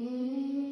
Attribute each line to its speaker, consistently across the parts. Speaker 1: Mm-hmm.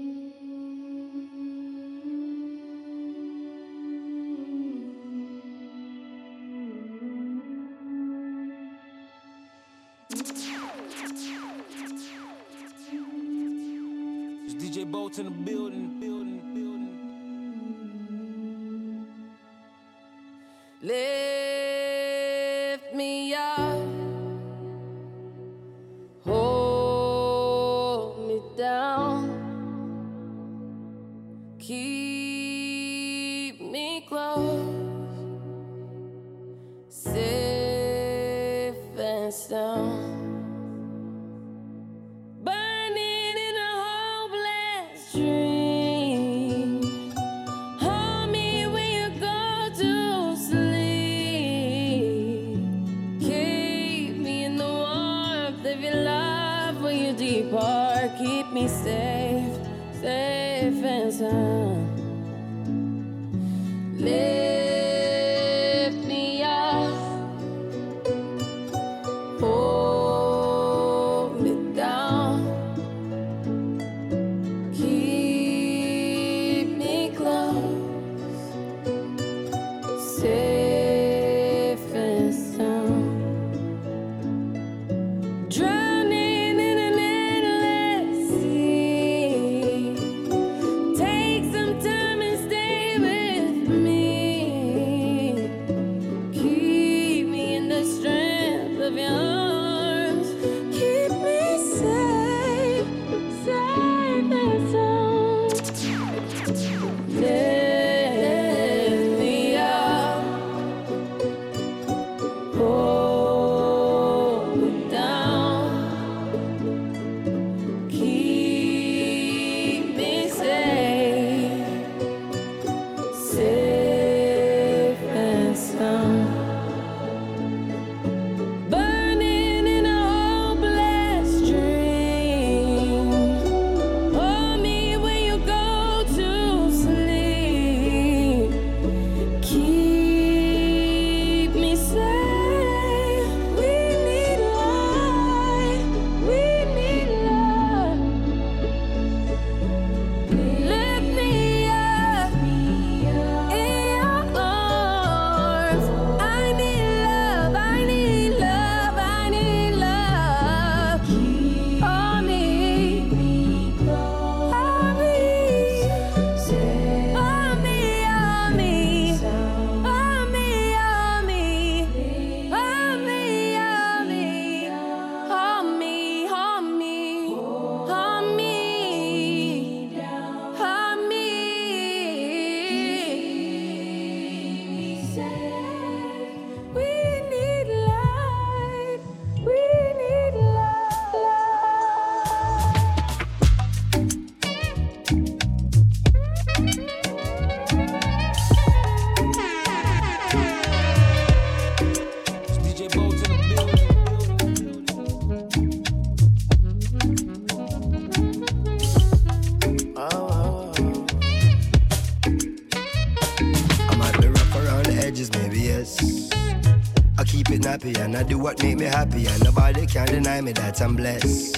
Speaker 1: what make me happy, and nobody can deny me that I'm blessed.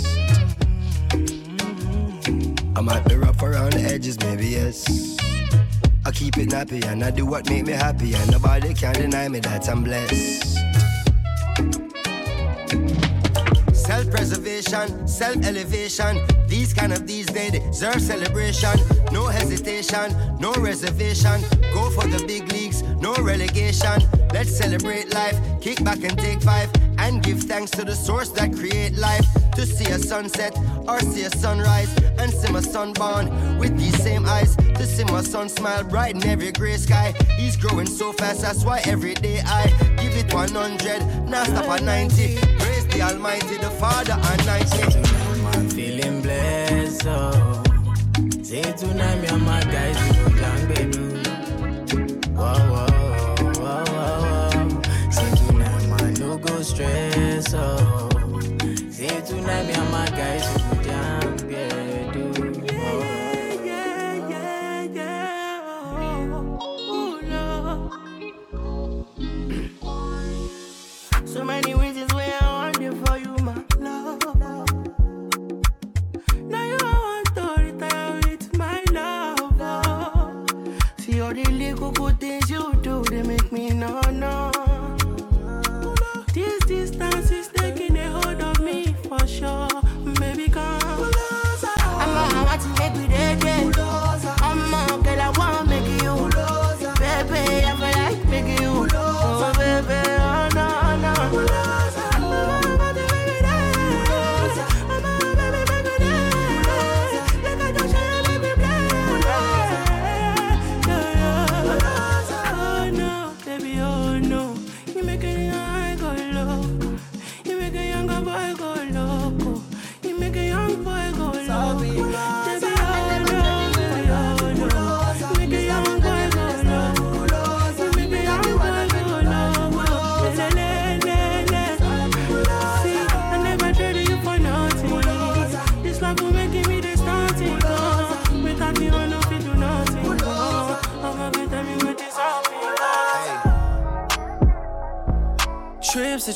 Speaker 1: I might be rough around the edges, maybe yes. I keep it nappy and I do what make me happy, and nobody can deny me that I'm blessed. Self preservation, self elevation. These kind of these days deserve celebration. No hesitation, no reservation. Go for the big leagues, no relegation. Let's celebrate life, kick back and take five and give thanks to the source that create life to see a sunset or see a sunrise and see my son born with these same eyes to see my son smile bright in every gray sky he's growing so fast that's why every day i give it 100 now stop at 90 praise the almighty the father and
Speaker 2: 90 i'm feeling blessed oh. say tonight me and my guys Maybe I'm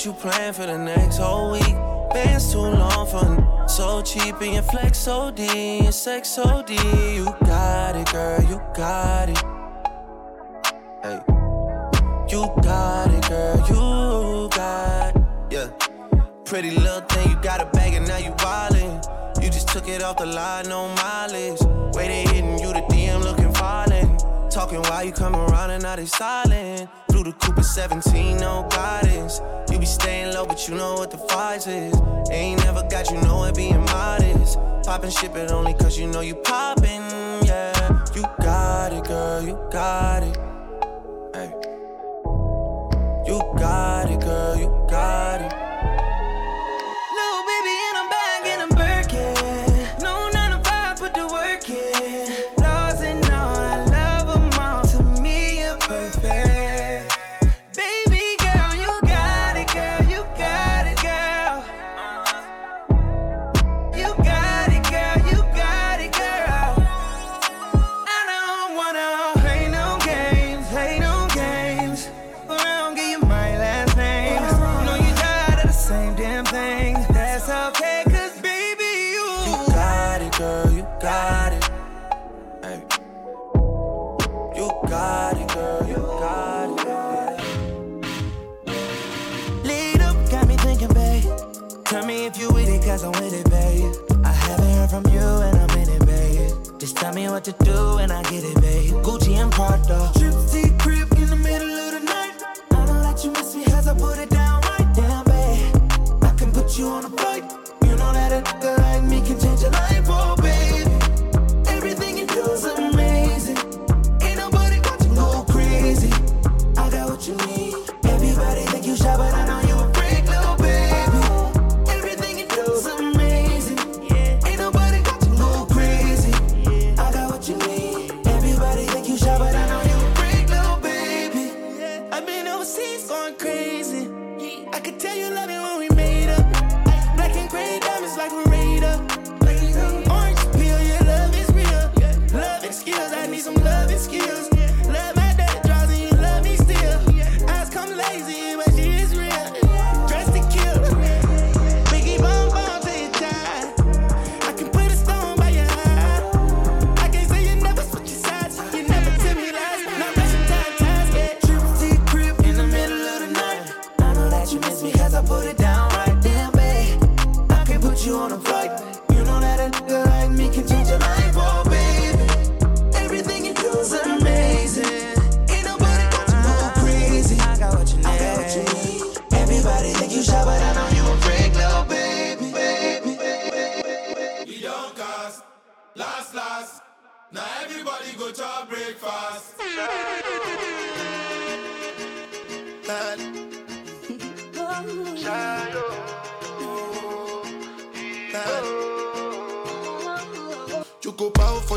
Speaker 3: you plan for the next whole week? Bands too long for so cheap and your flex OD, your sex OD. You got it, girl, you got it. Hey, you got it, girl, you got it. Yeah, pretty little thing, you got a bag and now you wildin'. You just took it off the line, no mileage. Way they hitting you, the DM looking violent. Talking why you coming around and now they silent. Through the Cooper 17, no guidance staying low, but you know what the price is. Ain't never got you know it being modest. Poppin' shit, but only cause you know you poppin', yeah. You got it, girl, you got it. Hey. You got it, girl, you got it.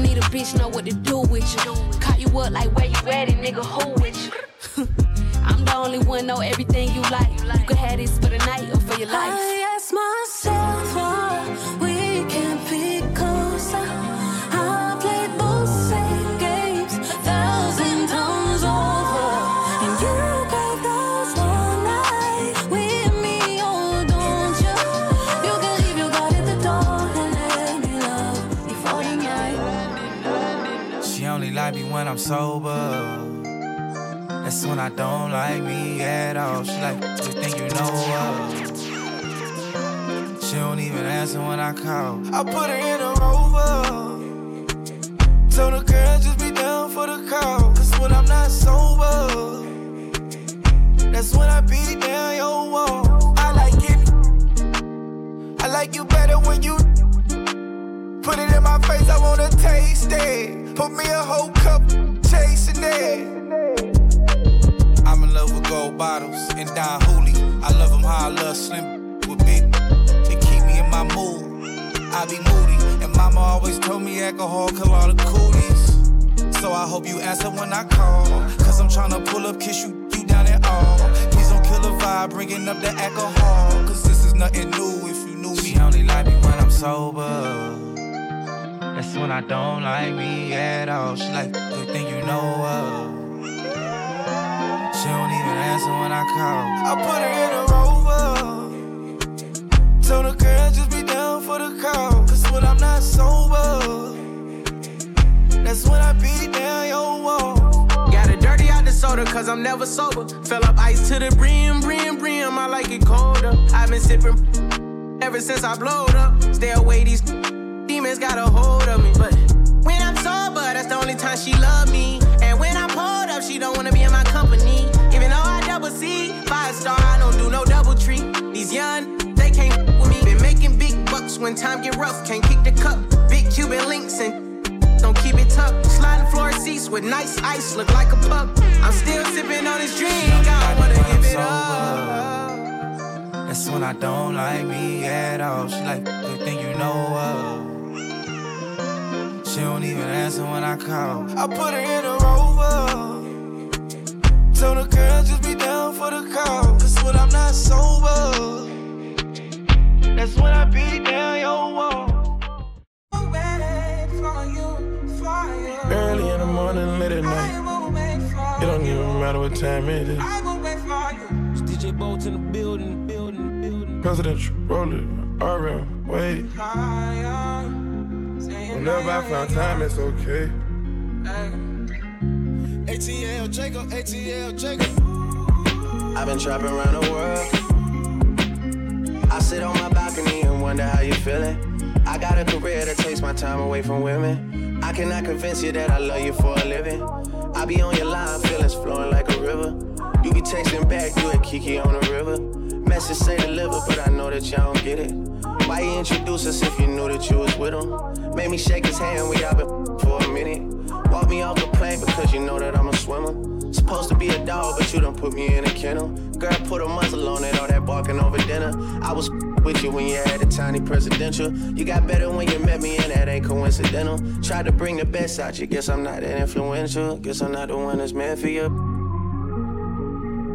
Speaker 4: need a bitch know what to do with you. Caught you up like where you at and nigga who with you. I'm the only one know everything you like. You could have this for the night or for your life.
Speaker 5: I ask myself. why.
Speaker 6: sober. That's when I don't like me at all. She like, you think you know what? She don't even answer when I call. I put her in a rover. Told the girl, just be down for the call. when I'm not sober, that's when I beat down your wall. I like it. I like you better when you put it in my face. I wanna taste it. Put me a whole cup chasing it. I'm in love with gold bottles and Don Julio. I love them how I love Slim with me, they keep me in my mood. I be moody. And mama always told me alcohol kill all the cooties. So I hope you answer when I call. Cause I'm trying to pull up, kiss you, you down at all. Please don't kill the vibe, bringing up the alcohol. Cause this is nothing new if you knew me. She only like me when I'm sober. That's when I don't like me at all. She like you know of. She don't even answer when I call. I put her in a rover. Told the girl, just be down for the call. Cause when I'm not sober, that's when I beat down your wall.
Speaker 7: Got it dirty out the soda, cause I'm never sober. Fill up ice to the brim, brim, brim. I like it colder. I've been sipping ever since I blowed up. Stay away, these demons got a hold of me. But when I'm the only time she loved me. And when I pulled up, she don't wanna be in my company. Even though I double C, five star, I don't do no double treat. These young, they can't with me. Been making big bucks when time get rough, can't kick the cup. Big Cuban links and don't keep it tough. Sliding floor seats with nice ice, look like a pup. I'm still sipping on this drink, I don't wanna give it up. That's
Speaker 6: when I don't like me at all. She like, good thing you know of. She don't even answer when I call. I put her in a rover. Tell the girl just be down for the call. Cause when I'm not sober, that's when I beat down your wall.
Speaker 8: Early in the morning, late at night. It don't even matter what time it is. It's DJ Bolt in the building, building, building. President Roller, RM, wait.
Speaker 9: Whenever I find time, it's okay. ATL Jacob, ATL Jacob.
Speaker 10: I've
Speaker 8: been trapping
Speaker 10: around the world. I sit on my balcony and wonder how you feeling. I got a career that takes my time away from women. I cannot convince you that I love you for a living. I be on your line, feelings flowing like a river. You be texting back, you a Kiki on the river. Message say deliver, but I know that y'all don't get it. Why you introduce us if you knew that you was with him? Made me shake his hand, we out been for a minute. Walk me off the plane because you know that I'm a swimmer. Supposed to be a dog, but you done put me in a kennel. Girl, put a muzzle on it, all that barking over dinner. I was with you when you had a tiny presidential. You got better when you met me, and that ain't coincidental. Tried to bring the best out you, guess I'm not that influential. Guess I'm not the one that's meant for you.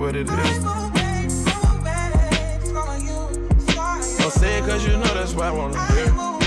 Speaker 8: what it is. Don't say it cause you know that's why I wanna hear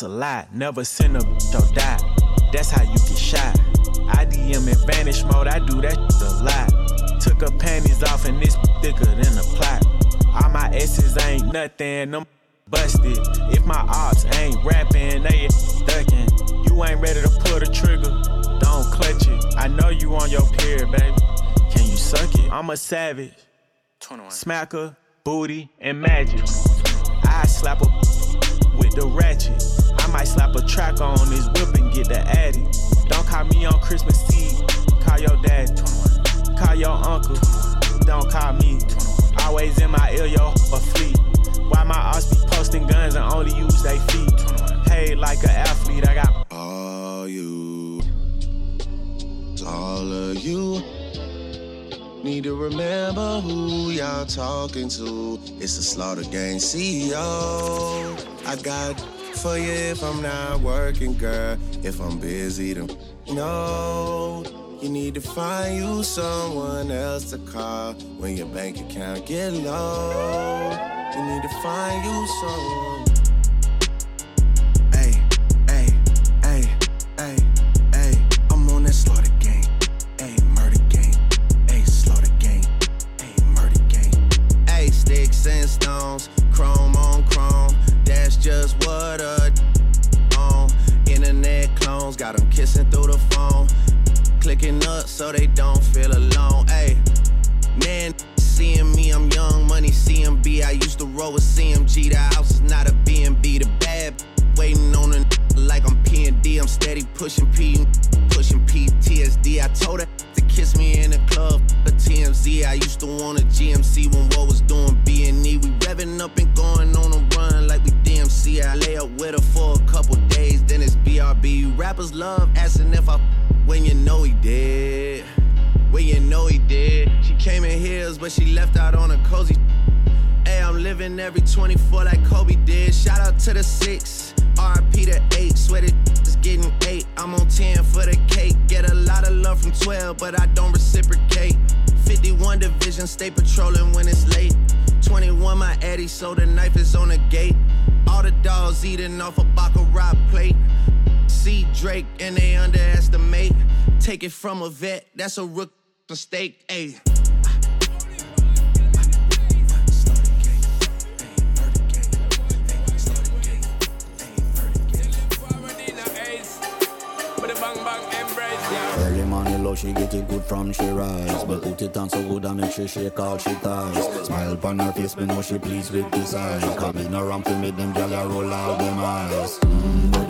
Speaker 11: that's a lie. Never send a bitch or die. That's how you get shot. IDM in vanish mode, I do that a lot. Took her panties off and it's thicker than a plot. All my S's ain't nothing, them busted. If my ops ain't rapping, they ducking. You ain't ready to pull the trigger, don't clutch it. I know you on your period, baby. Can you suck it? I'm a savage. 21. Smacker, booty, and magic. I slap a with the ratchet might slap a track on his whip and get the addy. Don't call me on Christmas Eve. Call your dad. Call your uncle. Don't call me. Always in my ear, yo, a fleet. Why my ass be posting guns and only use they feet? Hey, like an athlete, I got
Speaker 12: all you. All of you. Need to remember who y'all talking to. It's the Slaughter Gang CEO. I got for you if I'm not working, girl. If I'm busy, then no. You need to find you someone else to call when your bank account get low. You need to find you someone.
Speaker 13: was seen. every 24 like Kobe did. Shout out to the six, RP to eight. Sweaty is getting eight. I'm on 10 for the cake. Get a lot of love from 12, but I don't reciprocate. 51 division, stay patrolling when it's late. 21 my Eddie, so the knife is on the gate. All the dolls eating off a baccarat plate. See Drake and they underestimate. Take it from a vet, that's a rook mistake. Ayy.
Speaker 14: she get it good from she rise. But put it on so good I make she shake all she ties. Smile upon her face, me know she pleased with this eyes. Come in no ramp to me, them gyal roll out them eyes. Mm,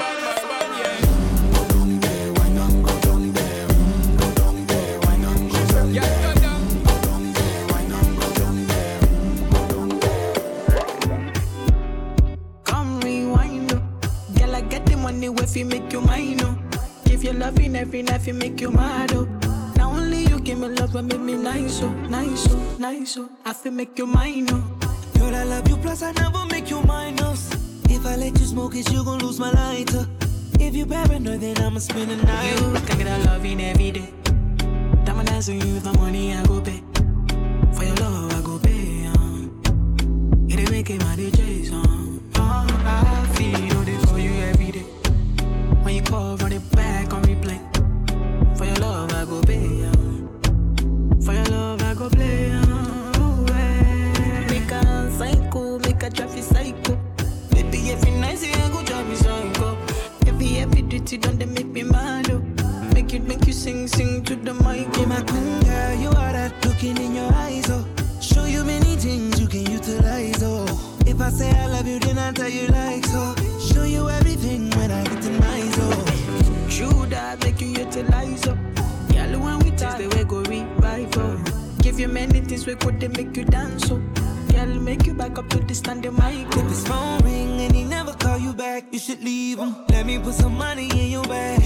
Speaker 15: you make you mad, oh. Now only you give me love and make me nice, oh, nice, oh, nice, oh. I feel make you mine, oh.
Speaker 16: Girl, I love you, plus I never make you minus. If I let you smoke it, you gon' lose my lighter. If you paranoid, then I'ma spend the night. You can
Speaker 17: get that loving every day. Diamond dance on you, the money I go pay. For your love, I go pay, um. It ain't making my DJ,
Speaker 18: sing to the mic.
Speaker 19: Hey, my queen, girl, you are that looking in your eyes, oh. Show you many things you can utilize, oh. If I say I love you, then I tell you like so. Oh. Show you everything when I get to my zone. True that make you utilize, oh. Girl, when we talk, the way go revive, oh. Give you many things we could make you dance, oh. Girl, make you back up to the standing mic.
Speaker 20: Oh. If this phone ring and he never call you back. You should leave him. Let me put some money in your bag.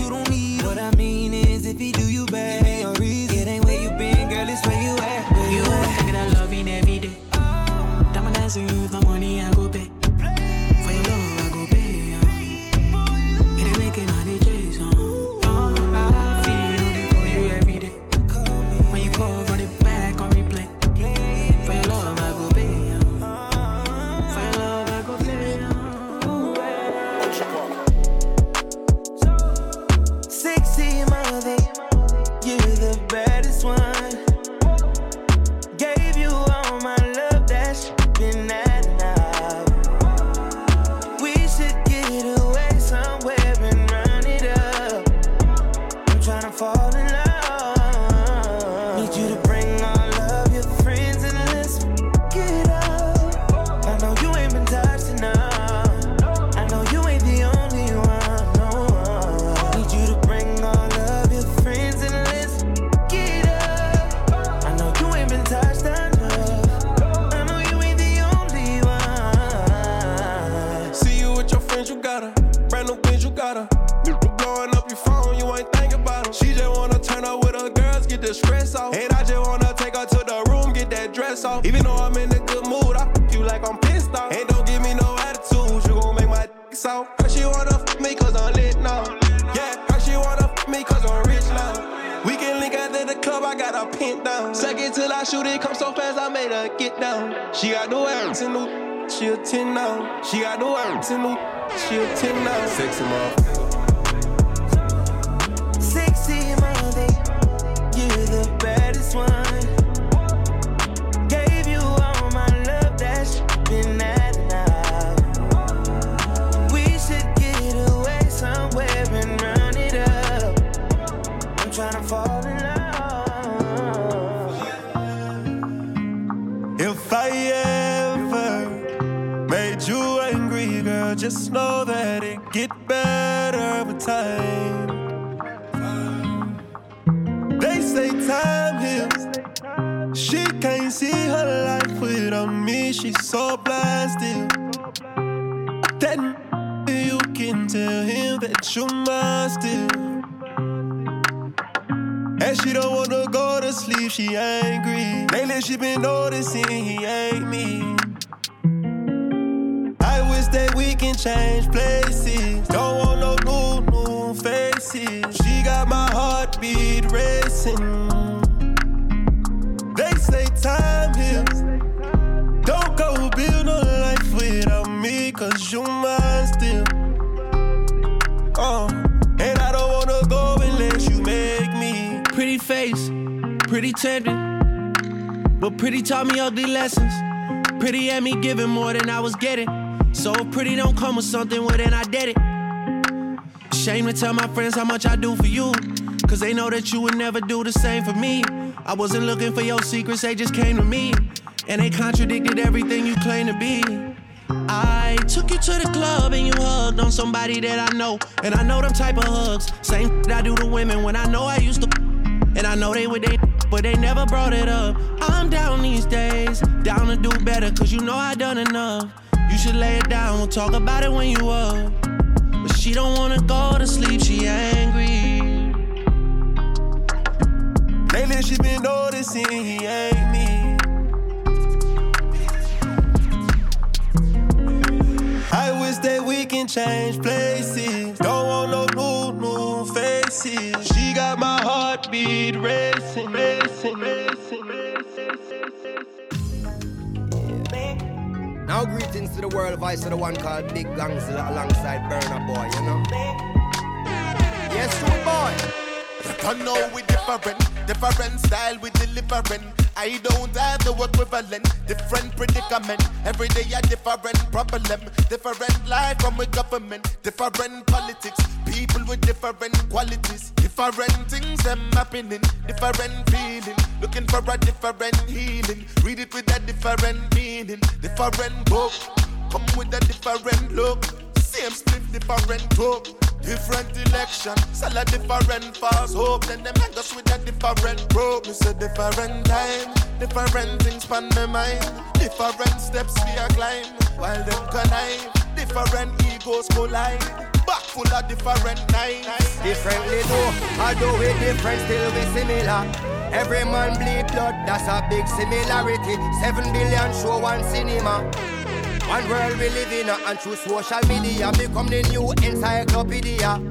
Speaker 21: change places. Don't want no new, new faces. She got my heartbeat racing. They say time heals. Don't go build no life without me, cause you mine still. Uh, and I don't wanna go unless you make me.
Speaker 22: Pretty face, pretty tempting. But pretty taught me ugly lessons. Pretty had me giving more than I was getting. So pretty don't come with something, well then I did it. Shame to tell my friends how much I do for you. Cause they know that you would never do the same for me. I wasn't looking for your secrets, they just came to me. And they contradicted everything you claim to be. I took you to the club and you hugged on somebody that I know. And I know them type of hugs. Same that I do to women when I know I used to. And I know they were they, but they never brought it up. I'm down these days, down to do better, cause you know I done enough. You should lay it down, we'll talk about it when you up. But she don't wanna go to sleep, she angry.
Speaker 21: Lately she been noticing he ain't me. I wish that we can change places. Don't want no new, new faces. She got my heartbeat racing, racing, racing.
Speaker 23: Now greetings to the world vice of the one called Big Gangster alongside Burna Boy, you know? Yes, true boy don't know we different, different style we delivering. I don't have the equivalent, different predicament. Every day a different problem, different life from a government, different politics. People with different qualities, different things them happening, different feeling. Looking for a different healing. Read it with a different meaning, different book. Come with a different look same split, different hope. Different election, sell a different false hope. Then them make us with a different rope. Me say different time, different things pan my mind. Different steps we a climb, while them connive. Different egos collide. Back full of different nights. Differently
Speaker 24: though, although we different, still we similar. Every man bleed blood, that's a big similarity. Seven billion show one cinema. One world we live in, uh, and through social media, become the new encyclopedia.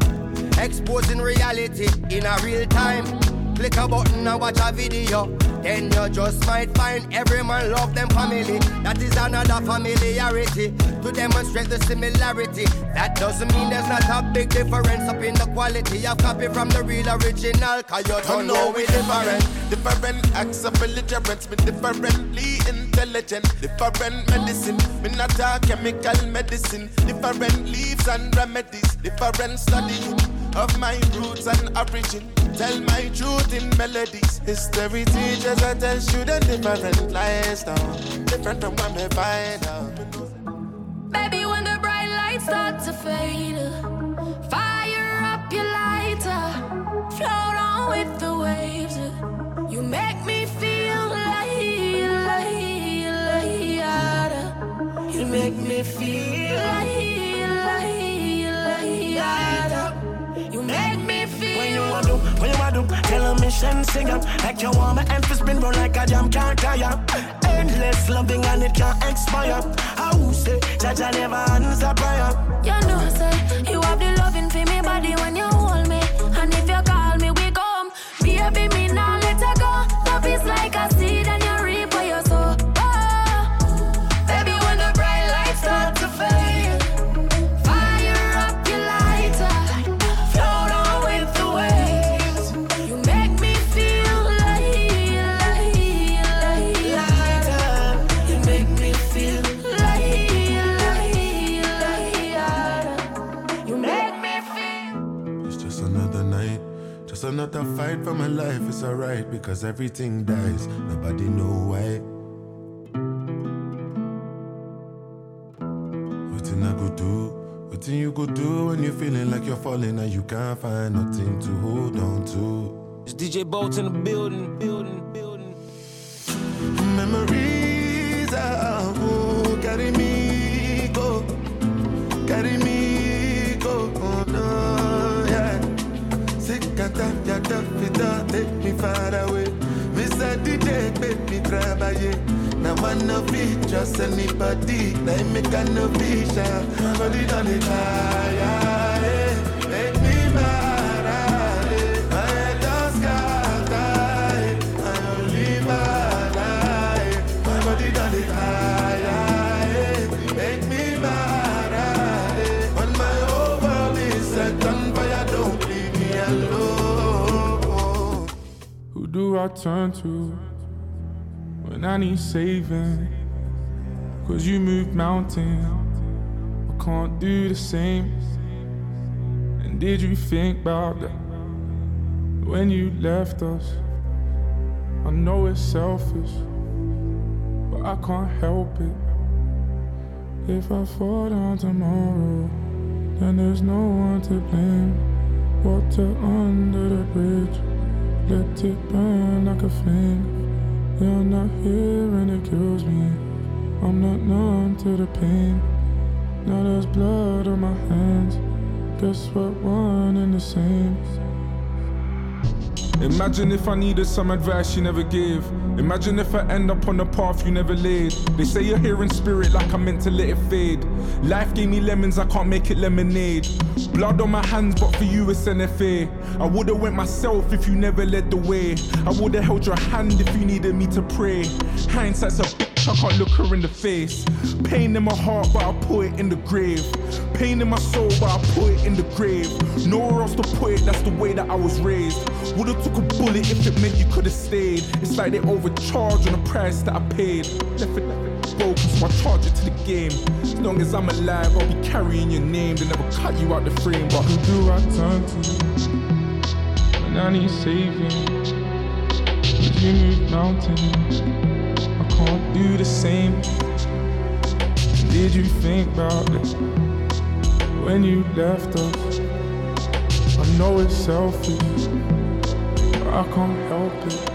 Speaker 24: Exposing reality in a real time. Click a button and watch a video. Then you just might find every man love them family. That is another familiarity to demonstrate the similarity. That doesn't mean there's not a big difference up in the quality of copy from the real original. Cause you don't know
Speaker 25: we different. Different acts of belligerence, me differently intelligent. Different medicine, me not a chemical medicine. Different leaves and remedies. Different study of my roots and origin. Tell my truth in melodies. History teachers, I tell students different lies now. Different from what they find out.
Speaker 26: Baby, when the bright lights start to fade, fire up your lighter. Float on with the waves. You make me feel like, like, like. You make me feel like.
Speaker 27: What you wanna do? Tell a mission, sing up. Like you want my and spin, bro, like a jam can't tire. Endless loving and it can't expire. How say, Jaja never answer
Speaker 28: prayer. You know, say, you have the loving for me, body when you
Speaker 29: not a fight for my life, it's alright because everything dies. Nobody know why. What I go do? What you go do when you're feeling like you're falling and you can't find nothing to hold on
Speaker 30: to? It's DJ Bolt in the building, building, building.
Speaker 31: Memories are who carry me, go carry me. time, ya fita, take me far away. Mr. DJ, make me yeah, Now man no fit, just anybody. Now make a no vision. Body don't fire.
Speaker 32: I turn to when I need saving? Cause you moved mountains, I can't do the same. And did you think about that when you left us? I know it's selfish, but I can't help it. If I fall down tomorrow, then there's no one to blame. Water under the bridge. Let it burn like a flame. You're not here and it kills me. I'm not numb to the pain. Now there's blood on my hands. Guess what? One and the same.
Speaker 33: Imagine if I needed some advice you never gave. Imagine if I end up on the path you never laid. They say you're here in spirit like I meant to let it fade. Life gave me lemons, I can't make it lemonade. Blood on my hands, but for you it's NFA. I would've went myself if you never led the way. I would've held your hand if you needed me to pray. Hindsight's a I can't look her in the face. Pain in my heart, but I put it in the grave. Pain in my soul, but I put it in the grave. Nowhere else to put it, that's the way that I was raised. Would've took a bullet if it meant you could've stayed. It's like they overcharged on the price that I paid. Left it, left it broken, so I charge it to the game. As long as I'm alive, I'll be carrying your name. They never cut you out the frame, but
Speaker 32: who do I turn to when I need saving? Cause you move mountains can't do the same. Did you think about it when you left us? I know it's selfish, but I can't help it.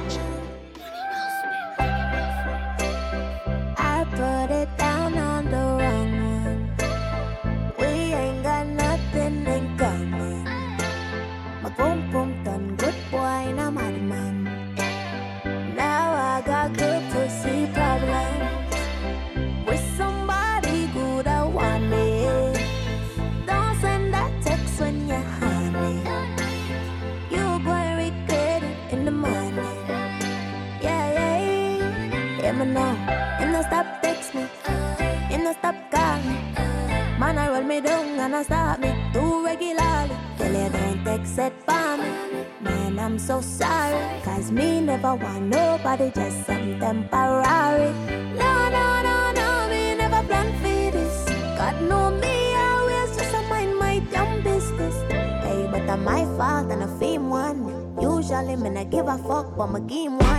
Speaker 34: I'ma give him one.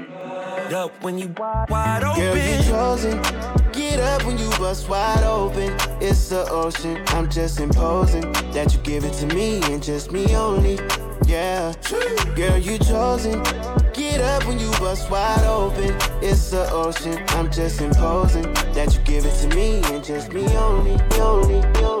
Speaker 35: Get up when you wide, wide open. Girl, you
Speaker 36: chosen. Get up when you bust wide open. It's the ocean. I'm just imposing that you give it to me and just me only. Yeah. Girl, you chosen. Get up when you bust wide open. It's the ocean. I'm just imposing that you give it to me and just me only, only, only.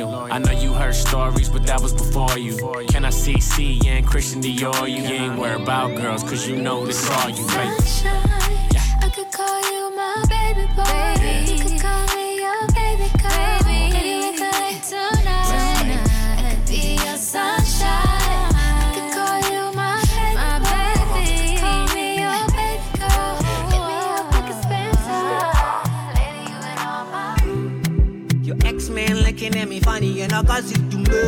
Speaker 37: loyal. I know you heard stories, but that was before you. Can I see C and Christian Dior? You ain't worried about girls, cause you know this all you
Speaker 38: make. Sunshine, yeah. I could call you my baby boy. Yeah.
Speaker 39: yena akazidume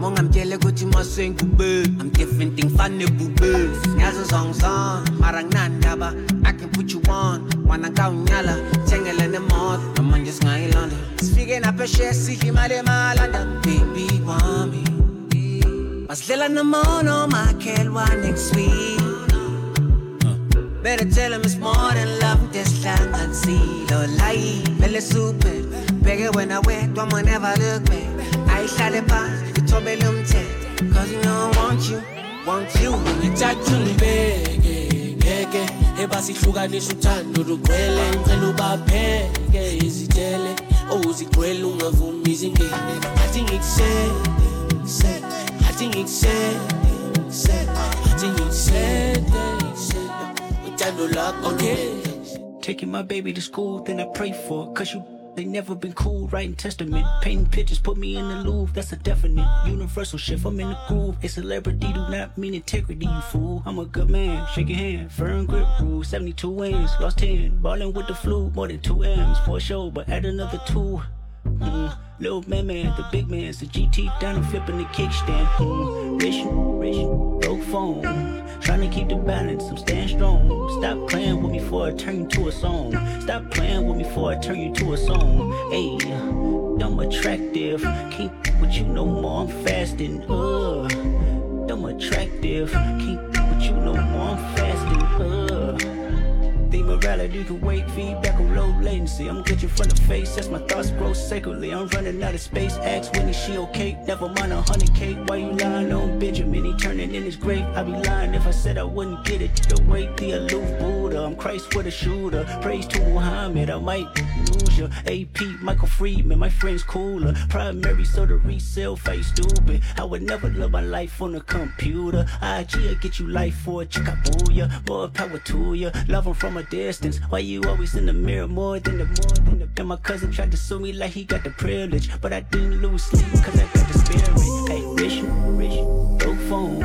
Speaker 39: mongamtshele ukuthi masengube i'm different thing fane bube ngiyazi zongzon mara nginandaba i can kawunyala thengele nemoto namanje singayilanda sifike naphesheya sidla imali emalanda baby wami masidlela namono makhelwane kuswile Better tell him it's more than love, Just like I see. Lo lai, vele super. Bigger when I wear, don't never look me. I shall pass, you told me them ten. Cause you know I want you, want you.
Speaker 40: Nitachuli bege, gege. Eba sihlukanisa uthando lugcwele ngicela ubapheke izitele owuzigcwele ungavumi izingene athi ngikusede athi ngikusede athi ngikusede uthando lwakho
Speaker 41: Taking my baby to school, then I pray for it, cause you they never been cool, writing testament. Painting pictures, put me in the Louvre, that's a definite universal shift. I'm in the groove. A celebrity do not mean integrity, you fool. I'm a good man, shake your hand. Firm grip rule, 72 wins, lost 10. Ballin' with the flu, more than 2 M's. For sure, but add another 2. Mm. Little man, man, the big man's the GT down and flipping the kickstand. rich, rich, broke phone. Trying to keep the balance, I'm staying strong. Stop playing with me before I turn you to a song. Stop playing with me before I turn you to a song. Hey, I'm attractive. Can't with you no more, I'm fasting. Uh, I'm attractive. Can't morality can wait, feedback on low latency. I'm catching from the face as my thoughts grow sacredly. I'm running out of space. Ask Winnie, she okay? Never mind a hundred K. Why you lying on Benjamin? He turning in his grave. I'd be lying if I said I wouldn't get it. The weight, the aloof Buddha. I'm Christ with a shooter. Praise to Muhammad. I might lose ya. AP, Michael Friedman. My friend's cooler. Primary, so the resale face stupid. I would never live my life on a computer. IG will get you life for a chickaboo ya. Boy, power to ya. Love him from a distance. Why you always in the mirror more than the more than the And my cousin tried to sue me like he got the privilege. But I didn't lose sleep cause I got the spirit. Hey, mission, mission, go phone.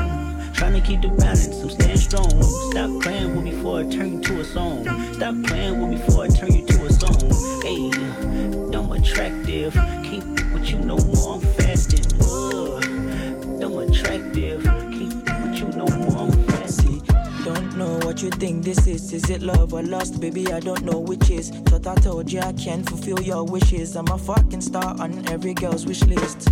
Speaker 41: to keep the balance, I'm staying strong. Stop playing with me before I turn you to a song. Stop playing with me before I turn you to a song. Hey, i attractive. Can't what you no more, I'm fasting. Ugh, attractive.
Speaker 42: What you think this is? Is it love or lust? Baby, I don't know which is. Thought I told you I can fulfill your wishes. I'm a fucking star on every girl's wish list.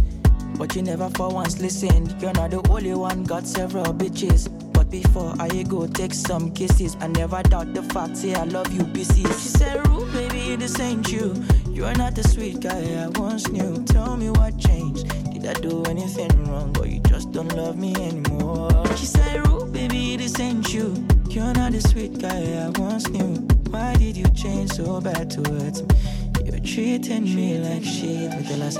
Speaker 42: But you never for once listened. You're not the only one, got several bitches. But before I go take some kisses, I never doubt the fact, say I love you, BC. She
Speaker 43: said, Rule, baby, this ain't you. You're not the sweet guy I once knew. Tell me what changed. Did I do anything wrong? Or you just don't love me anymore? She said, Rule, baby, this ain't you. You're not the sweet guy I once knew. Why did you change so bad towards me? You're treating me like shit
Speaker 44: with the last.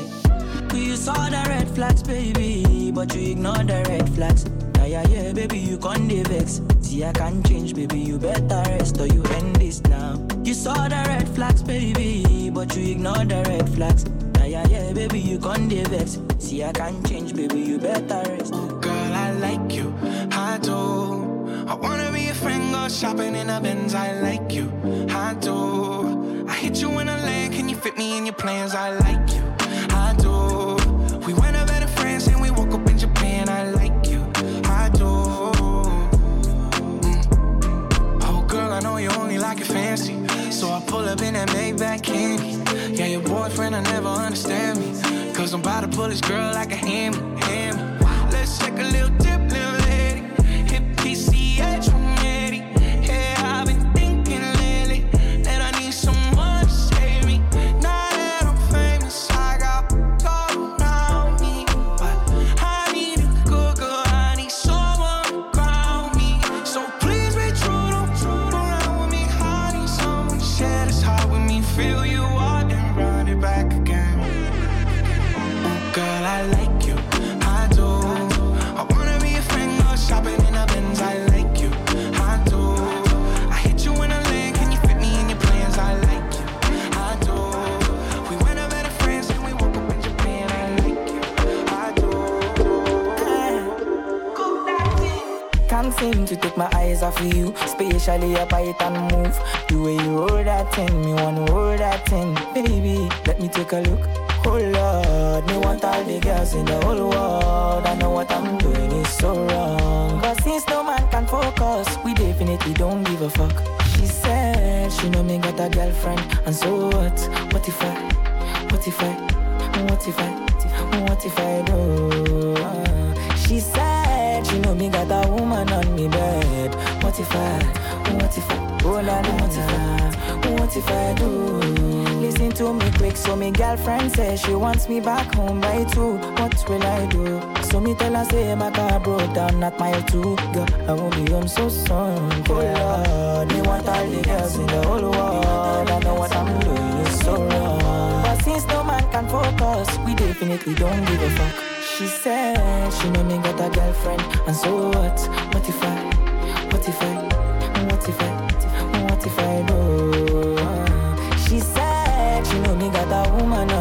Speaker 44: You saw the red flags, baby, but you ignored the red flags. Yeah, yeah, baby, you can't vex. See, I can't change, baby, you better rest or you end this now. You saw the red flags, baby, but you ignored the red flags. Yeah, yeah, baby, you can't vex. See, I can't change, baby, you better rest.
Speaker 45: Girl, I like you, I do. I wanna be a friend, go shopping in a Benz. I like you, I do. I hit you in a land, can you fit me in your plans? I like you, I do. We went to better friends and we woke up in Japan. I like you, I do. Mm. Oh girl, I know you only like it fancy, so I pull up in that Maybach candy. Yeah, your boyfriend will never understand me, cause I'm about to pull this girl like a hammy. My eyes are for you, spatially up I and move. The way you hold that thing, me want to hold that thing. Baby, let me take a look. Oh Lord, me want all the girls in the whole world. I know what I'm doing is so wrong. But since no man can focus, we definitely don't give a fuck. She said she know me got a girlfriend, and so what? What if I? What if I? What if I? What if I do? She said she know me got a woman on me bed. What if I, what if I, oh la la, what if I, what if I do? Listen to me quick, so my girlfriend says she wants me back home by two. What will I do? So me tell her say my car broke down at mile two. Girl, I won't be home so soon. Oh Lord, me want all the girls in the whole world. I know what I'm doing is so wrong, but since no man can focus, we definitely don't give a fuck. She said she know me got a girlfriend, and so what? What if I? What if I, what if I, what if I She said she know me got a woman.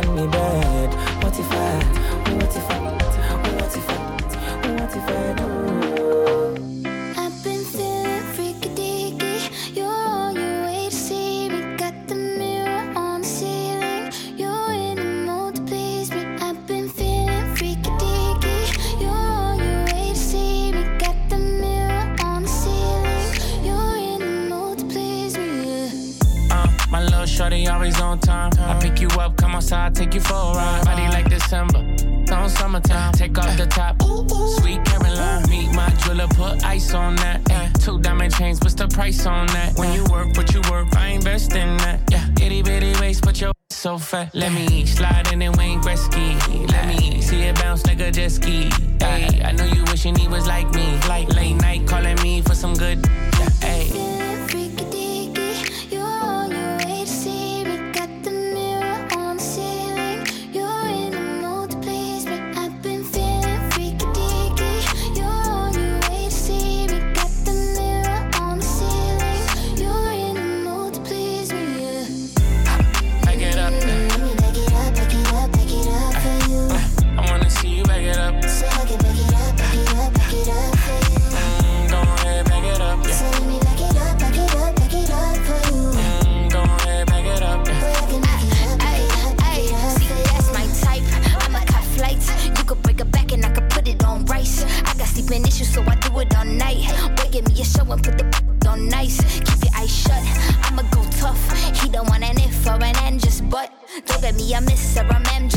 Speaker 46: time. Take off the top. Ooh, ooh, Sweet Caroline. Meet my jeweler, put ice on that. Ay. Two diamond chains, what's the price on that? When you work, what you work, I invest in that. Yeah, itty bitty waist, but your so fat. Let me slide in and Wayne Gretzky. Let me see it bounce like a jet ski. Ay, I know you wishing he was like me. Like late night calling me for some good.
Speaker 47: Ay. show and put the on nice. Keep your eyes shut. I'ma go tough. He don't want an if or an end, just but. Don't get me a miss or a mem,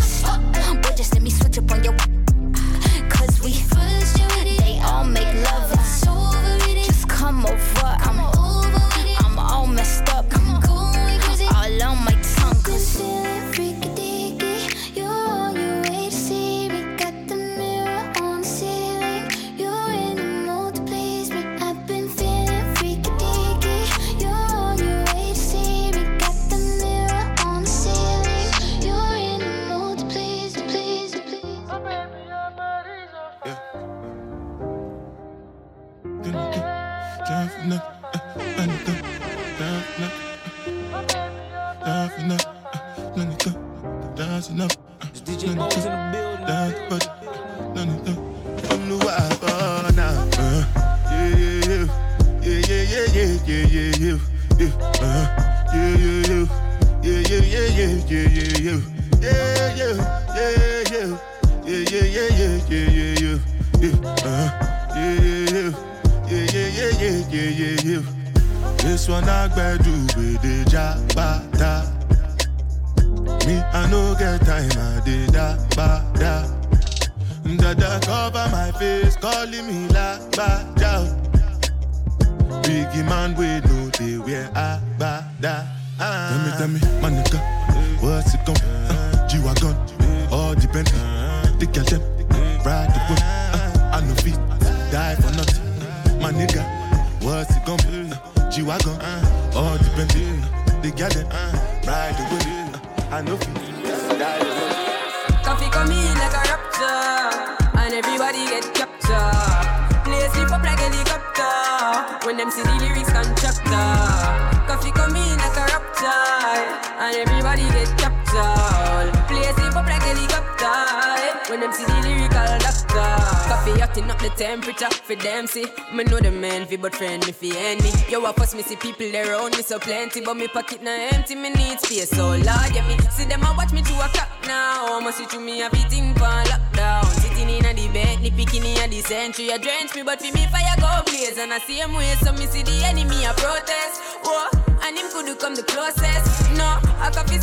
Speaker 48: me pocket now empty, me need space. So Lord, yeah, me see them I watch me to a cop now. Almost see to me everything for lockdown. Sitting in a the Bentley, picking in a the century, I drench me, but for me fire go blaze and I see him way, so me see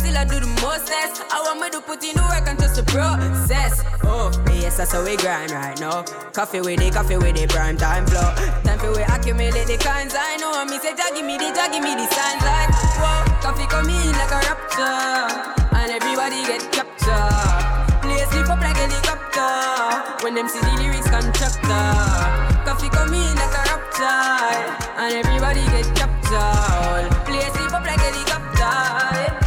Speaker 48: still I do the mostness. I want me to put in the work and just a process. Oh, yes, that's how we grind right now. Coffee with the coffee with the prime time flow. Time for we accumulate the kinds I know. Me say, give me the, give me the signs like, whoa, coffee come in like a rapture. And everybody get captured. Play sleep up like helicopter. When them see the lyrics contractor. Coffee come in like a rapture. And everybody get captured. Play sleep up like helicopter. Eh.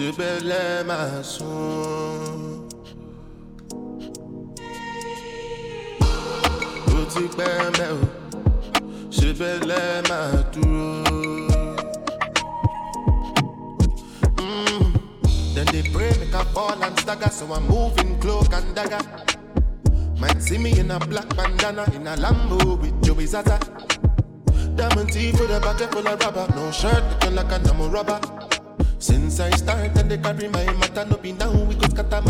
Speaker 49: Tu belle ma soul. o, ti back, bẹ́lẹ̀ máa dúró. Then they pray make I ball and stagger, so I'm moving cloak and dagger. Might see me in a black bandana, in a Lambo with Joey Zaza.
Speaker 50: Diamond
Speaker 49: teeth with a bucket
Speaker 50: full of rubber, no shirt looking like a normal rubber. Since I started, they carry my matter. No be now we go scatter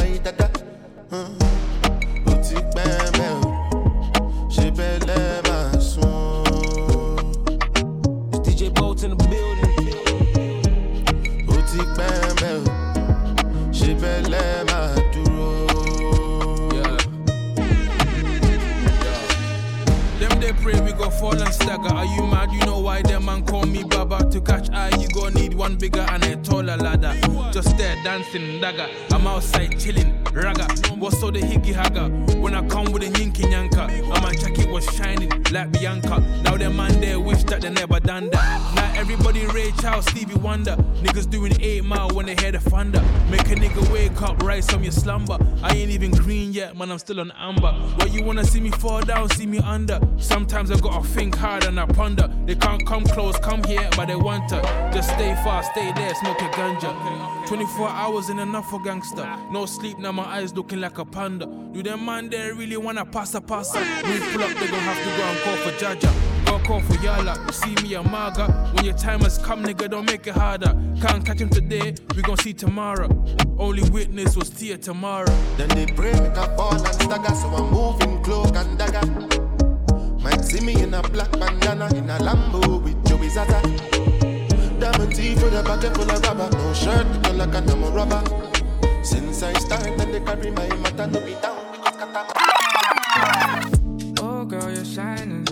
Speaker 51: I'm outside chilling, ragga. What's all the higgy hagger? When I come with a yinky yanka, and my jacket was shining like Bianca. Now the man there wish that they never done that. Now everybody rage out Stevie Wonder. Niggas doing 8 mile when they hear the thunder. Make a nigga wake up, rise from your slumber. I ain't even green yet, man, I'm still on amber. What you wanna see me fall down, see me under? Sometimes I gotta think hard and I ponder. They can't come close, come here, but they want to. Just stay far, stay there, smoke your ganja. 24 hours ain't enough for gangster. No sleep, now my eyes looking like a panda. Do them man they really wanna pass a pass? We pull up, they gon' have to go and call for Jaja. Go call for Yala, you see me a maga. When your time has come, nigga, don't make it harder. Can't catch him today, we gon' see tomorrow. Only witness was Tia tomorrow.
Speaker 50: Then they pray me a fall and stagger, so I'm moving cloak and dagger. Might see me in a black bandana in a Lambo with Joey Zaza. Diamond for the a pocket full of rubber. No shirt, look like no more rubber.
Speaker 52: Since I started, they carry my matter to be down. because Oh, girl, you're shining.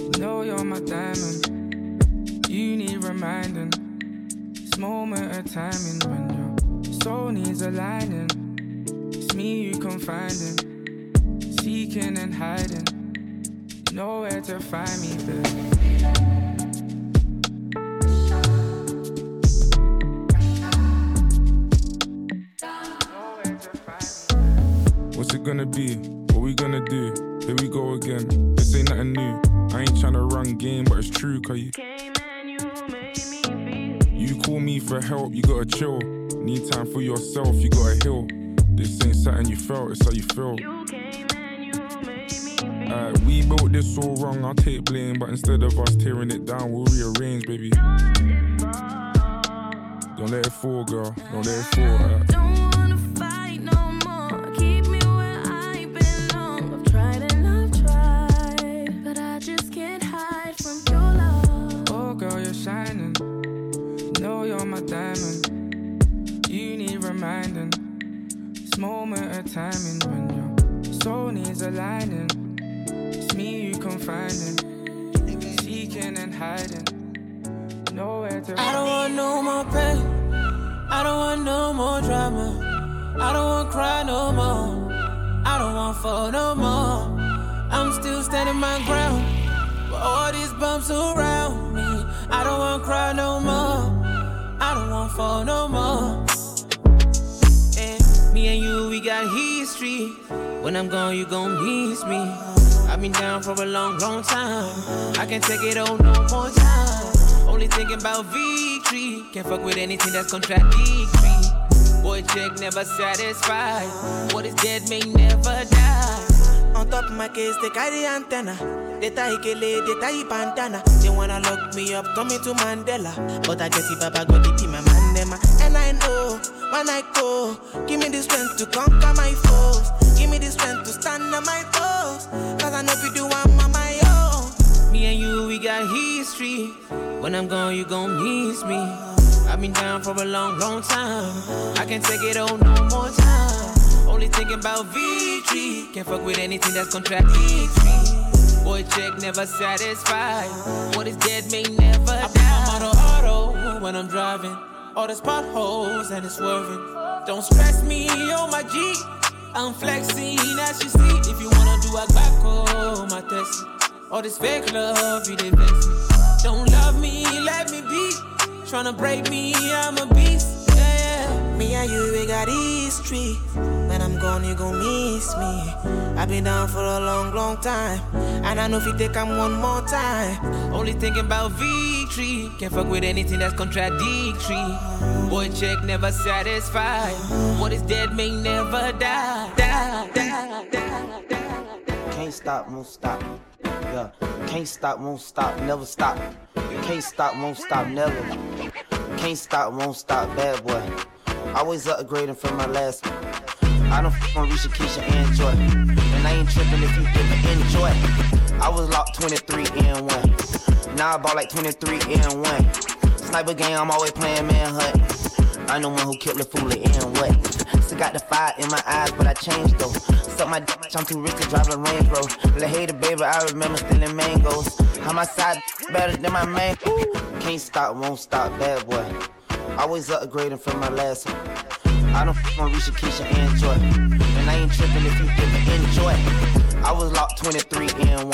Speaker 52: You know you're my diamond. You need reminding. This moment of timing when your soul needs aligning. It's me you can find it. seeking and hiding. Nowhere to find me, babe.
Speaker 53: gonna be? What we gonna do? Here we go again. This ain't nothing new. I ain't tryna run game, but it's true, cause you. You call me for help, you gotta chill. Need time for yourself, you gotta heal. This ain't something you felt, it's how you feel. Uh, we built this all wrong, I'll take blame, but instead of us tearing it down, we'll rearrange, baby. Don't let it fall, girl. Don't let it fall.
Speaker 54: Uh.
Speaker 52: moment of timing when your soul needs aligning. It's me you confining, seeking and hiding.
Speaker 55: Nowhere to. I don't want no more pain. I don't want no more drama. I don't want cry no more. I don't want fall no more. I'm still standing my ground. But all these bumps around me. I don't want cry no more. I don't want fall no more.
Speaker 56: And me and you tree. When I'm gone, you gon' miss me. I've been down for a long, long time. I can't take it all no more time. Only thinking about victory. Can't fuck with anything that's contradictory. Boy, check never satisfied. What is dead may never die. On top of my case, they carry antenna. They tie Kele, they tie Pantana. They wanna lock me up, coming to Mandela. But I get it, Baba got it in my man, And I know when I go, give me the strength to conquer my foes. Give me the strength to stand on my toes. Cause I know if you do, I'm on my own. Me and you, we got history. When I'm gone, you gon' miss me. I've been down for a long, long time. I can't take it all no more time. Only thinking about victory. Can't fuck with anything that's contradictory. Boy, check never satisfied. What is dead may never die.
Speaker 57: I put my auto when I'm driving. All these potholes and it's swerving. Don't stress me on my G. I'm flexing as you see. If you wanna do a back my test. All this fake love, you did best. Don't love me, let me be. Tryna break me, I'm a beast.
Speaker 56: Me and you, we got history. When I'm gone, you gon' miss me. I've been down for a long, long time. And I know if you take I'm one more time. Only thinking about victory. Can't fuck with anything that's contradictory. Boy, check never satisfied. What is dead may never die. Die,
Speaker 58: die, die, die. Can't stop, won't stop. Yeah. Can't stop, won't stop, never stop. Can't stop, won't stop, never. Can't stop, won't stop, bad boy. Always upgrading from my last. I don't f on Risha, Keisha, and Joy. And I ain't tripping if you did me. enjoy. I was locked 23 and 1. Now I bought like 23 and 1. Sniper game, I'm always playing manhunt. I'm the one who killed the fool and what? Still got the fire in my eyes, but I changed though. Suck my dick, I'm too rich to drive a Range Rover. La hater, baby, I remember stealing mangoes. How my side better than my man? Can't stop, won't stop, bad boy. Always upgrading from my last one. I don't f on Risha, Keisha, and Joy. And I ain't tripping if you didn't enjoy. I was locked 23 and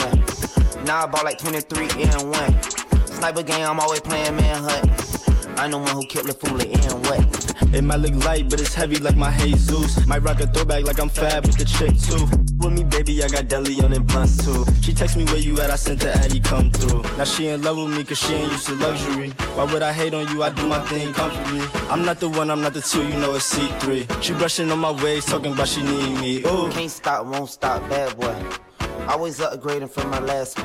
Speaker 58: 1. Now I bought like 23 and 1. Sniper game, I'm always playing manhunt. i know one who killed the fool and what.
Speaker 59: It might look light, but it's heavy like my Jesus. Might rock a throwback like I'm fab with the chick too. With me, baby, I got deli on and blunts too. She text me where you at, I sent the Addy come through. Now she in love with me cause she ain't used to luxury. Why would I hate on you? I do my thing comfortably. I'm not the one, I'm not the two, you know it's C3. She brushing on my waves, talking about she need me. Ooh.
Speaker 58: Can't stop, won't stop, bad boy. Always upgrading from my last.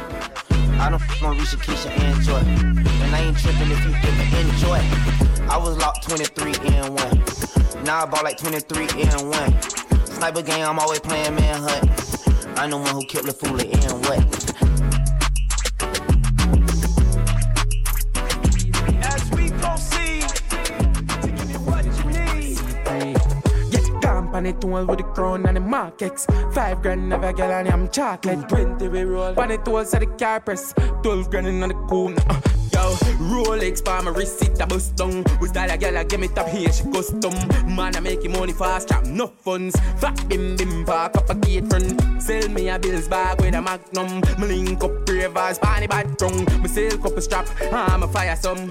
Speaker 58: I don't f on Risha Keisha and Joy. And I ain't tripping if you give me enjoy. I was locked 23 and 1. Now I bought like 23 and 1. Sniper game, I'm always playing manhunt. I'm the one who killed the fool and what?
Speaker 60: Pan it all with the crown and the markets. Five grand of a girl and I'm chocolate. Twenty we roll. Pan it all so the car press. Twelve grand in on the cool. Uh, yo, Rolex for my wrist, it a bust down. We style a girl, I give me top here, she custom. Man, I make him money fast, trap no funds. Fat bim bim park up a gate front. Sell me a bills bag with a magnum. Me link up ravers, panny bad tongue. Me sell couple strap, I'm a fire some.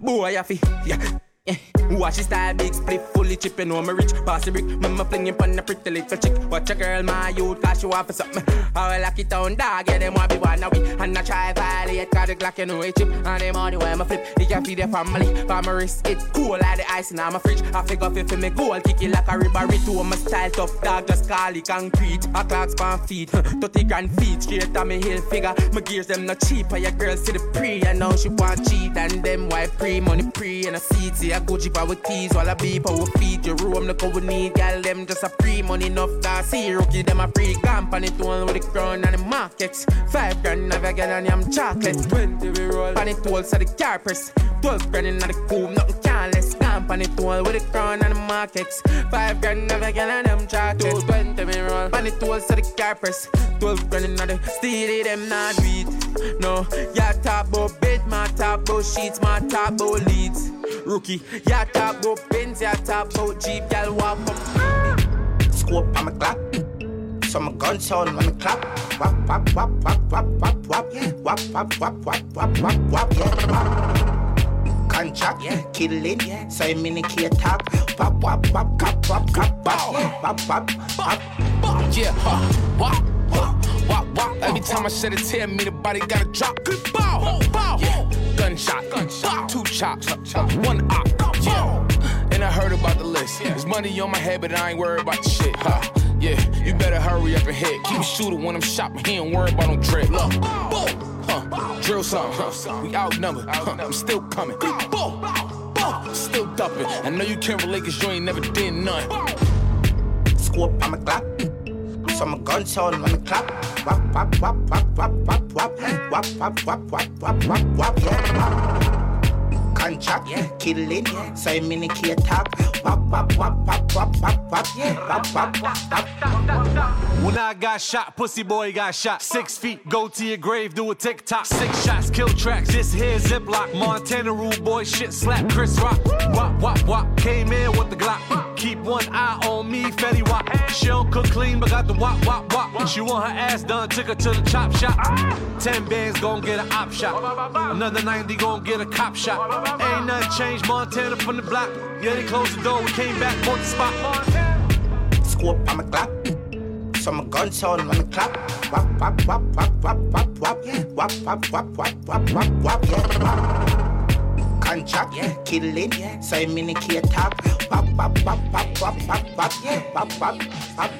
Speaker 60: Boy, I fi. yeah. Yeah. Watch this style, big split, fully chipping on my rich Bossy brick, mama flinging pon the pretty little chick Watch a girl, my youth, cause she want for something I lock it down, dog, yeah, them want be one of we And I try violate, cause the Glock, you know it chip And the money where I my flip, they can feed their family But my wrist, it cool like the ice in my fridge I figure fit for me gold, kick it like a ribbery Too my style, tough dog, just call it concrete A clock span feet, 30 grand feet Straight on me heel. figure, my gears them not cheap And your girl see the pre, and now she want cheat And them white pre, money pre, and a seat, yeah a Gucci for our keys, while a beep our feet. Your room, look how we need, gal, them just a free money enough that see rookie, them a free company, tone with the crown and the markets. Five grand, never get on yam chocolate. Twenty we roll, pan it all, so the car press. Twelve grand in the coom, nothing careless. Company tone with the crown and the markets. Five grand, never get on yam chocolate. Twenty we roll, pan it all, so the car press. Twelve grand in the steely, them not beat no. Ya tabo bed, my tabo sheets, my tabo leads. Rookie, ya tabo pins, ya tabo jeep, y'all walk up. Scope on my clap, So my guns on my clap. Wap, wap, wap, wap, wap, wap, wap. Wap, wap, wap, wap, wap, wap, wap, wap contract.
Speaker 59: Yeah.
Speaker 60: Kill yeah. so him in the attack. Pop, pop, pop, cop, pop, cop, pop, pop, pop, pop.
Speaker 59: Yeah, huh, what? Wop, wop. Every time I shed a tear, me the body gotta drop. Good ball, ball. Yeah. Gunshot, gunshot. Two chops, chop, one op. Yeah. And I heard about the this. There's money on my head, but I ain't worried about the shit. Huh? Yeah, you better hurry up and hit. Keep shooting when I'm shopping. He don't worry about no dread. Look, boom, huh? Drill something. We outnumbered. Huh? I'm still coming. Boom, boom, still dumping. I know you can't relate cause you ain't never did none.
Speaker 60: Squad, on my clock. So I'm a gun, so I'm a clap. Wap, wap, wap, wap, wap, wap, wap, wap, wap, wap, wap, wap, wap, wap, wap, wap, wap, wap,
Speaker 59: and chop, yeah. kill yeah. so I'm in a top. Wap, wap, wap, wap, wap, wap, wap, yeah. wap, wap, wap, wap, When I got shot, pussy boy got shot. Six feet, go to your grave, do a TikTok. Six shots, kill tracks. This here Ziploc, Montana rule boy, shit slap, Chris Rock. Wop, wop, wop, came in with the Glock. Keep one eye on me, Fetty Wap. She don't cook clean, but got the wop, wop, wop. She want her ass done, took her to the chop shop. Ten bands gon' get a op shot. Another 90 gon' get a cop shot. Ain't nothing changed, Montana from the block. Yeah, they closed the door, we came back, bought the spot.
Speaker 60: Squad, I'm a clap. So my guns on, I'm Wop, wop, wop, wop, wop, wop, wop, wop, wop, wop, wop, wop, wop, wop, wap, wap, wap ganja, yeah. killing, yeah. so I mean can't talk. Bop, bop, bop, bop, bop, bop, bop, bop, bop, bop.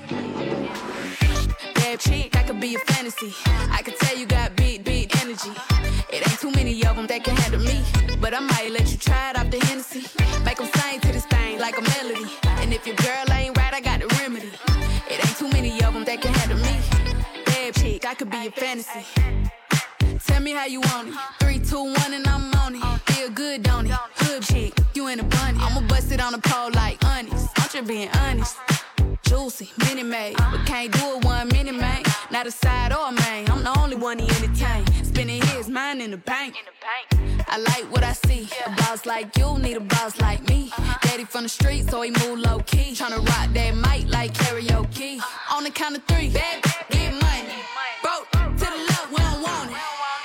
Speaker 61: Bad chick, I could be a fantasy. I could tell you got big, big energy. It ain't too many of them that can handle me. But I might let you try it off the Hennessy. Make them sing to this thing like a melody. And if your girl ain't right, I got the remedy. It ain't too many of them that can handle me. Bad chick, I could be a fantasy. Tell me how you want it. Three, two, one, and I'm on it. Feel good, don't it? Hood chick, you in a bunny. I'ma bust it on the pole like honest. Aren't you being honest? Juicy, mini made, but can't do it one mini man. Not a side or a main. I'm the only one he entertain. Spinning his mind in the bank. I like what I see. A boss like you need a boss like me. Uh-huh. Daddy from the street, so he move low key. Tryna rock that mic like karaoke. Uh-huh. On the count of three, baby, get money. Broke to the left, we don't want it.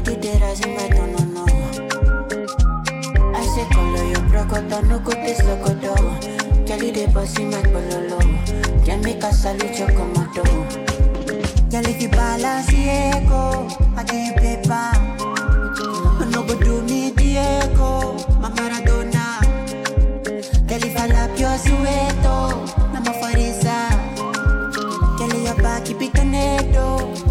Speaker 62: what you did, I seem I don't know. I say color your brocotta, no good this loco though. Kelly de bossy my bololo. Can make a salute your comodo. Girl, if you balance ego, I give you paper. But no go do me Diego, my Maradona. Girl, if I lap your sueto, I'm a farisa. Girl, your back, keep it tornado.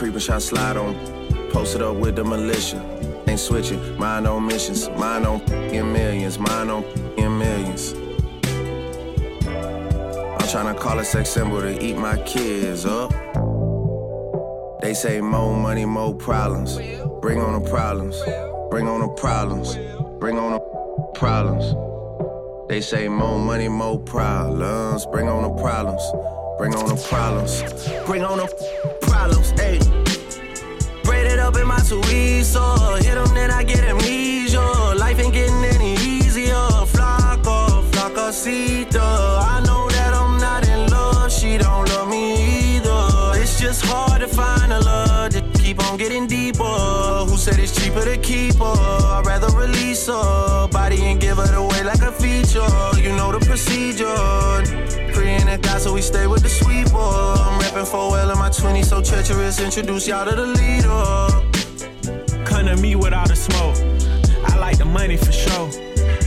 Speaker 63: creeping shot slide on. Posted up with the militia. Ain't switching, mind on missions, mind on in millions, mind on in millions. I'm trying to call a sex symbol to eat my kids up. They say more money, more problems. Bring on the problems. Bring on the problems. Bring on the problems. They say more money, more problems. Bring on the problems. Bring on the problems. Bring on the too easy. Hit him, then I get amnesia. Life ain't getting any easier. Flock off, flock see the. I know that I'm not in love. She don't love me either. It's just hard to find a love to keep on getting deeper. Who said it's cheaper to keep her? I'd rather release her body and give her away like a feature. You know the procedure praying to God so we stay with the sweet boy. I'm rapping for well in my 20s, so treacherous. Introduce y'all to the leader
Speaker 64: to me all the smoke. I like the money for sure,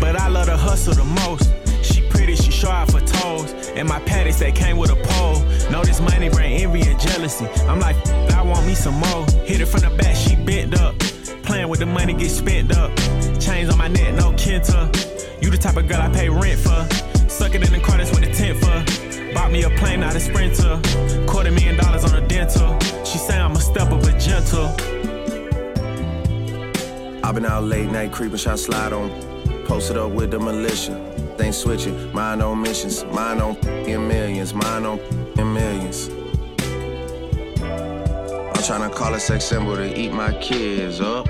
Speaker 64: but I love the hustle the most. She pretty, she show off for toes. And my panties they came with a pole. Know this money bring envy and jealousy. I'm like, I want me some more. Hit it from the back, she bent up. Playing with the money, get spent up. Chains on my neck, no kinta. You the type of girl I pay rent for. Suck it in the car, that's what the tent for. Bought me a plane, not a sprinter. Quarter million dollars on a dental. She say I'm a stepper, but gentle.
Speaker 63: I've been out late night creeping, shot slide on. Posted up with the militia. Ain't switching, mind on missions, mind on in millions, mind on in millions. I'm trying to call a sex symbol to eat my kids up.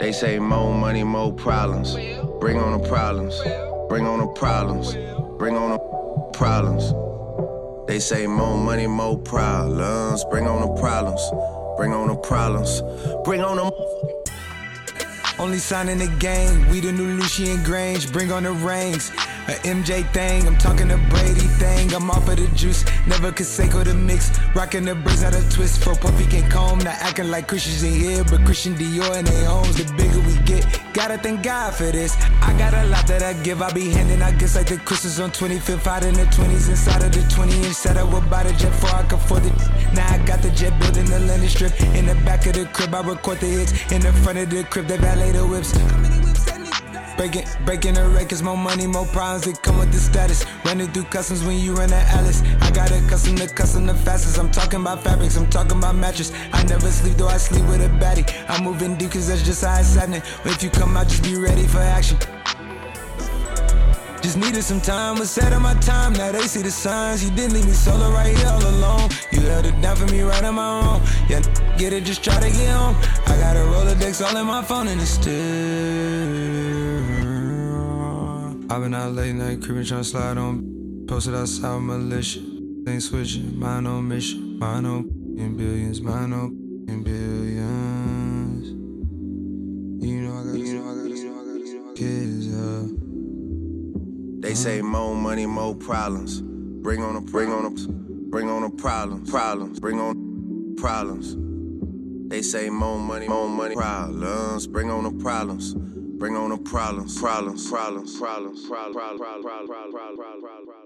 Speaker 63: They say more money, more problems. Bring on the problems. Bring on the problems. Bring on the problems. They say more money, more problems. Bring on the problems. Bring on the problems. Bring on the
Speaker 64: only sign in the game. We the new Lucian Grainge. Bring on the rings. A MJ thing, I'm talking a Brady thing. I'm off of the juice, never could go the mix. Rocking the braids out of twist for Puffy can comb. Not acting like Christians in here, but Christian Dior and they homes. The bigger we get, gotta thank God for this. I got a lot that I give, I be handing I guess like the Christmas on 25th, out in the 20s, inside of the 20s. Said I would buy the jet for I could afford it. Now I got the jet building the landing strip. In the back of the crib, I record the hits. In the front of the crib, they valet the whips. Breaking, breaking the records, more money, more problems that come with the status. Running through customs when you in at Alice. I got accustomed to cussing the fastest. I'm talking about fabrics, I'm talking about mattress. I never sleep, though I sleep with a baddie. I'm moving deep, cause that's just how it's happening. If you come out, just be ready for action. Just needed some time, was set on my time. Now they see the signs. You didn't leave me solo right here all alone. You held it down for me right on my own. Yeah, get it, just try to get home. I got a Rolodex all in my phone and it's still. I've been out late night creeping, trying to slide on. Posted outside militia. Ain't switching, mind on mission. Mind on in billions, mind on in billions. You know I got, you know I got, you know I got,
Speaker 63: kids, They say more money, more problems. Bring on a, bring on a, bring on a problem, problems. Bring on problems. They say more money, more money, problems. Bring on the problems. Bring on the problems, problems, problems, problems, problems, problems, problems, problems, problems, problems.